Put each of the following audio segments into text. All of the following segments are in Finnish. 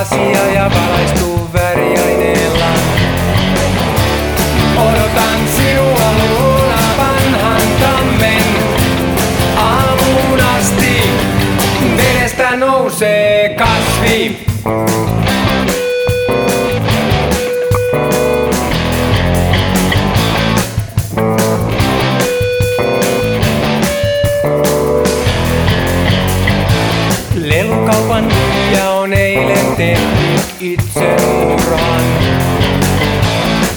asia ja valaistuu värjäineellä. Odotan sinua luona vanhan tammen. Aamuun asti vedestä nousee kasvi. On eilen tehnyt itsemurhan.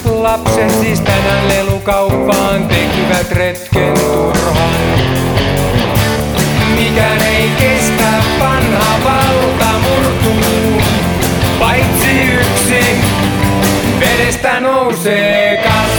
Lapset siis tänään lelukauppaan tekivät retken turhan. Mikään ei kestä, vanha valta murtuu. Paitsi yksi, vedestä nousee kasvu.